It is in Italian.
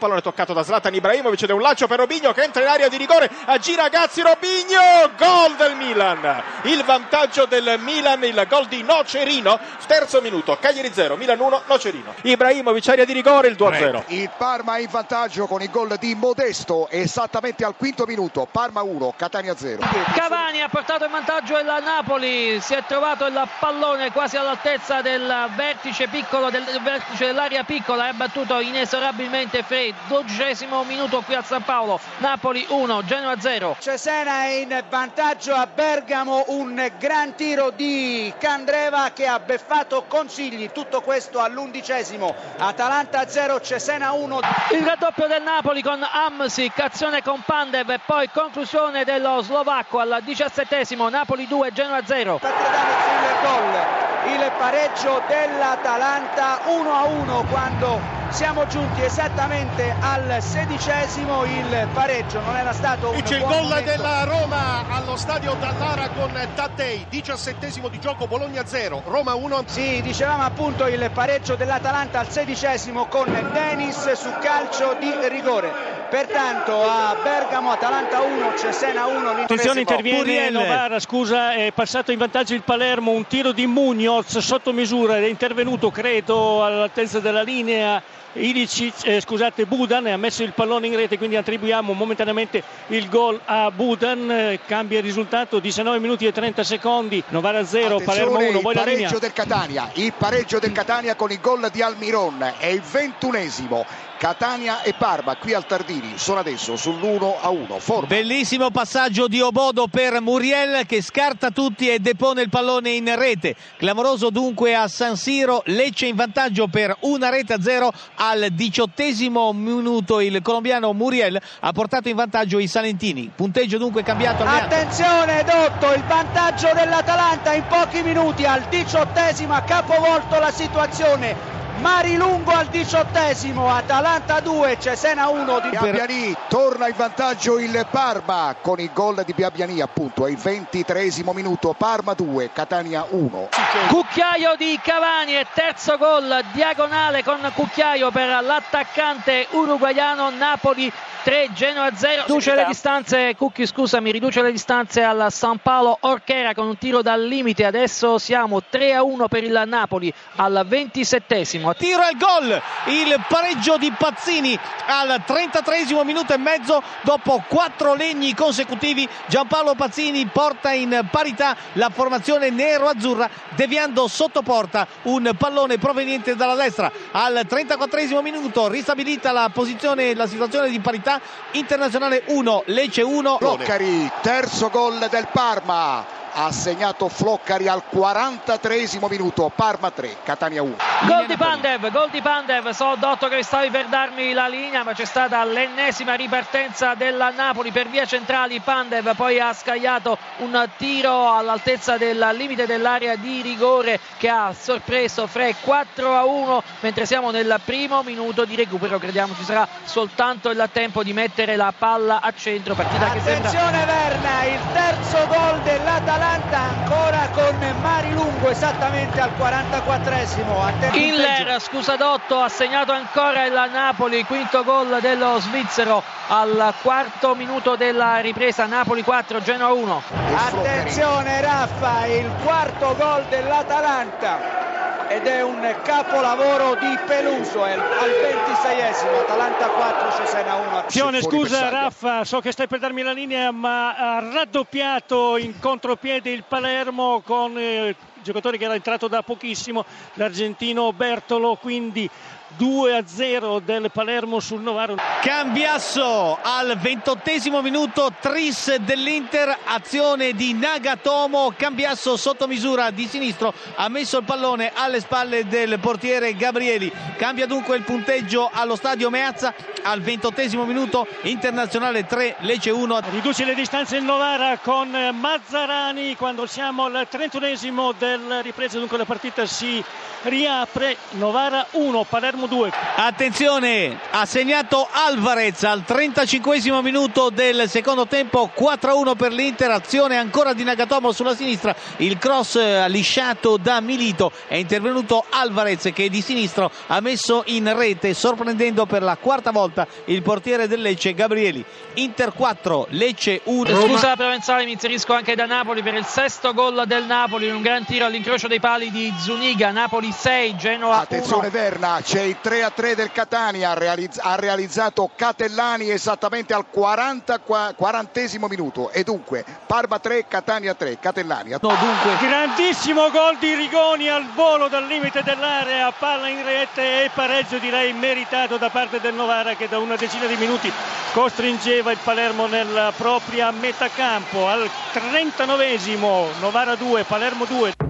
pallone toccato da Zlatan Ibrahimovic ed è un lancio per Robigno che entra in area di rigore, aggira Gazzi Robigno, gol del Milan, il vantaggio del Milan, il gol di Nocerino, terzo minuto, Cagliari 0, Milan 1, Nocerino, Ibrahimovic area di rigore, il 2-0. Il Parma in vantaggio con il gol di Modesto esattamente al quinto minuto, Parma 1, Catania 0. Cavani ha portato in vantaggio il Napoli, si è trovato il pallone quasi all'altezza del vertice piccolo del, del vertice dell'area piccola, ha battuto inesorabilmente Frey, dodicesimo minuto qui a San Paolo, Napoli 1, Genoa 0. Cesena è in vantaggio a Bergamo, un gran tiro di Candreva che ha beffato Consigli, tutto questo all'undicesimo, Atalanta 0, Cesena 1. Il raddoppio del Napoli con Amsic, azione con Pandev e poi conclusione dello slovacco al diciassettesimo, Napoli 2, Genoa 0. Sta gridando sul gol, il pareggio dell'Atalanta 1 a 1 quando siamo giunti esattamente al sedicesimo il pareggio. Non era stato un c'è il gol momento. della Roma allo stadio Dallara con Taddei 17 di gioco Bologna 0 Roma 1 sì dicevamo appunto il pareggio dell'Atalanta al sedicesimo con Denis su calcio di rigore pertanto a Bergamo Atalanta 1 Cesena 1 Attenzione interviene Muriel. Novara, scusa, è passato in vantaggio il Palermo, un tiro di Munoz sotto misura, è intervenuto credo all'altezza della linea Ilicic, eh, scusate Budan e ha messo il pallone in rete, quindi attribuiamo momentaneamente il gol a Budan, eh, cambia il risultato 19 minuti e 30 secondi, Novara 0, Palermo Attenzione, 1, il poi la linea. pareggio del Catania, il pareggio del Catania con il gol di Almiron è il ventunesimo. Catania e Parma qui al Tardini sono adesso sull'1 a 1. Forma. Bellissimo passaggio di Obodo per Muriel che scarta tutti e depone il pallone in rete. Clamoroso dunque a San Siro, Lecce in vantaggio per una rete a zero al diciottesimo minuto. Il colombiano Muriel ha portato in vantaggio i Salentini. Punteggio dunque cambiato. Attenzione Dotto, il vantaggio dell'Atalanta in pochi minuti al diciottesimo ha capovolto la situazione. Marilungo al diciottesimo, Atalanta 2, Cesena 1 di Biabiani torna in vantaggio il Parma con il gol di Biabiani appunto è il ventitresimo minuto Parma 2 Catania 1 Cucchiaio di Cavani e terzo gol diagonale con Cucchiaio per l'attaccante uruguaiano Napoli 3 Genoa 0 riduce le distanze Cucchi scusami riduce le distanze al San Paolo Orchera con un tiro dal limite. Adesso siamo 3 a 1 per il Napoli al ventisettesimo Tiro al gol, il pareggio di Pazzini al 33 minuto e mezzo dopo quattro legni consecutivi. Giampaolo Pazzini porta in parità la formazione nero-azzurra deviando sotto porta un pallone proveniente dalla destra. Al 34 minuto ristabilita la posizione, la situazione di parità. Internazionale 1, Lecce 1. Floccari terzo gol del Parma ha segnato Floccari al 43 minuto Parma 3 Catania 1 Gol di Pandev, gol di Pandev, so Dotto che stavi per darmi la linea ma c'è stata l'ennesima ripartenza della Napoli per via centrali, Pandev poi ha scagliato un tiro all'altezza del limite dell'area di rigore che ha sorpreso Frey 4 a 1 mentre siamo nel primo minuto di recupero, crediamo ci sarà soltanto il tempo di mettere la palla a centro, partita che sembra... Attenzione Verna, il terzo gol dell'Atalanta ancora con Marilungo esattamente al 44esimo. Inler, scusa Dotto, ha segnato ancora il Napoli, quinto gol dello svizzero al quarto minuto della ripresa, Napoli 4, Genoa 1. Attenzione Raffa, il quarto gol dell'Atalanta ed è un capolavoro di Peluso è al 26esimo, Atalanta 4, Cesena 1. Attenzione, scusa Raffa, so che stai per darmi la linea, ma ha raddoppiato in contropiede il Palermo con eh, giocatore che era entrato da pochissimo, l'argentino Bertolo, quindi 2 a 0 del Palermo sul Novaro. Cambiasso al ventottesimo minuto, tris dell'Inter, azione di Nagatomo, Cambiasso sotto misura di sinistro, ha messo il pallone alle spalle del portiere Gabrieli, cambia dunque il punteggio allo stadio Meazza al ventottesimo minuto, Internazionale 3, Lecce 1. Riduce le distanze il Novara con Mazzarani quando siamo al trentunesimo del ripresa, dunque la partita si riapre, Novara 1, Palermo Palermo 2. Attenzione, ha segnato Alvarez al 35 minuto del secondo tempo, 4-1 per l'Inter, azione ancora di Nagatomo sulla sinistra, il cross eh, lisciato da Milito, è intervenuto Alvarez che di sinistro ha messo in rete, sorprendendo per la quarta volta il portiere del Lecce Gabrieli. Inter 4, Lecce 1. Scusa Provenzale, mi inserisco anche da Napoli per il sesto gol del Napoli, un gran tiro all'incrocio dei pali di Zuniga, Napoli 6, Genoa 1. Attenzione Verna, c'è il 3 a 3 del Catania, ha, realizz- ha realizzato Catellani esattamente al 40, 40 minuto e dunque Parma 3, Catania 3, Catellani. No, dunque, Grandissimo gol di Rigoni al volo dal limite dell'area, palla in rete e pareggio direi meritato da parte del Novara che da una decina di minuti costringeva il Palermo nella propria metà campo al 39esimo, Novara 2, Palermo 2.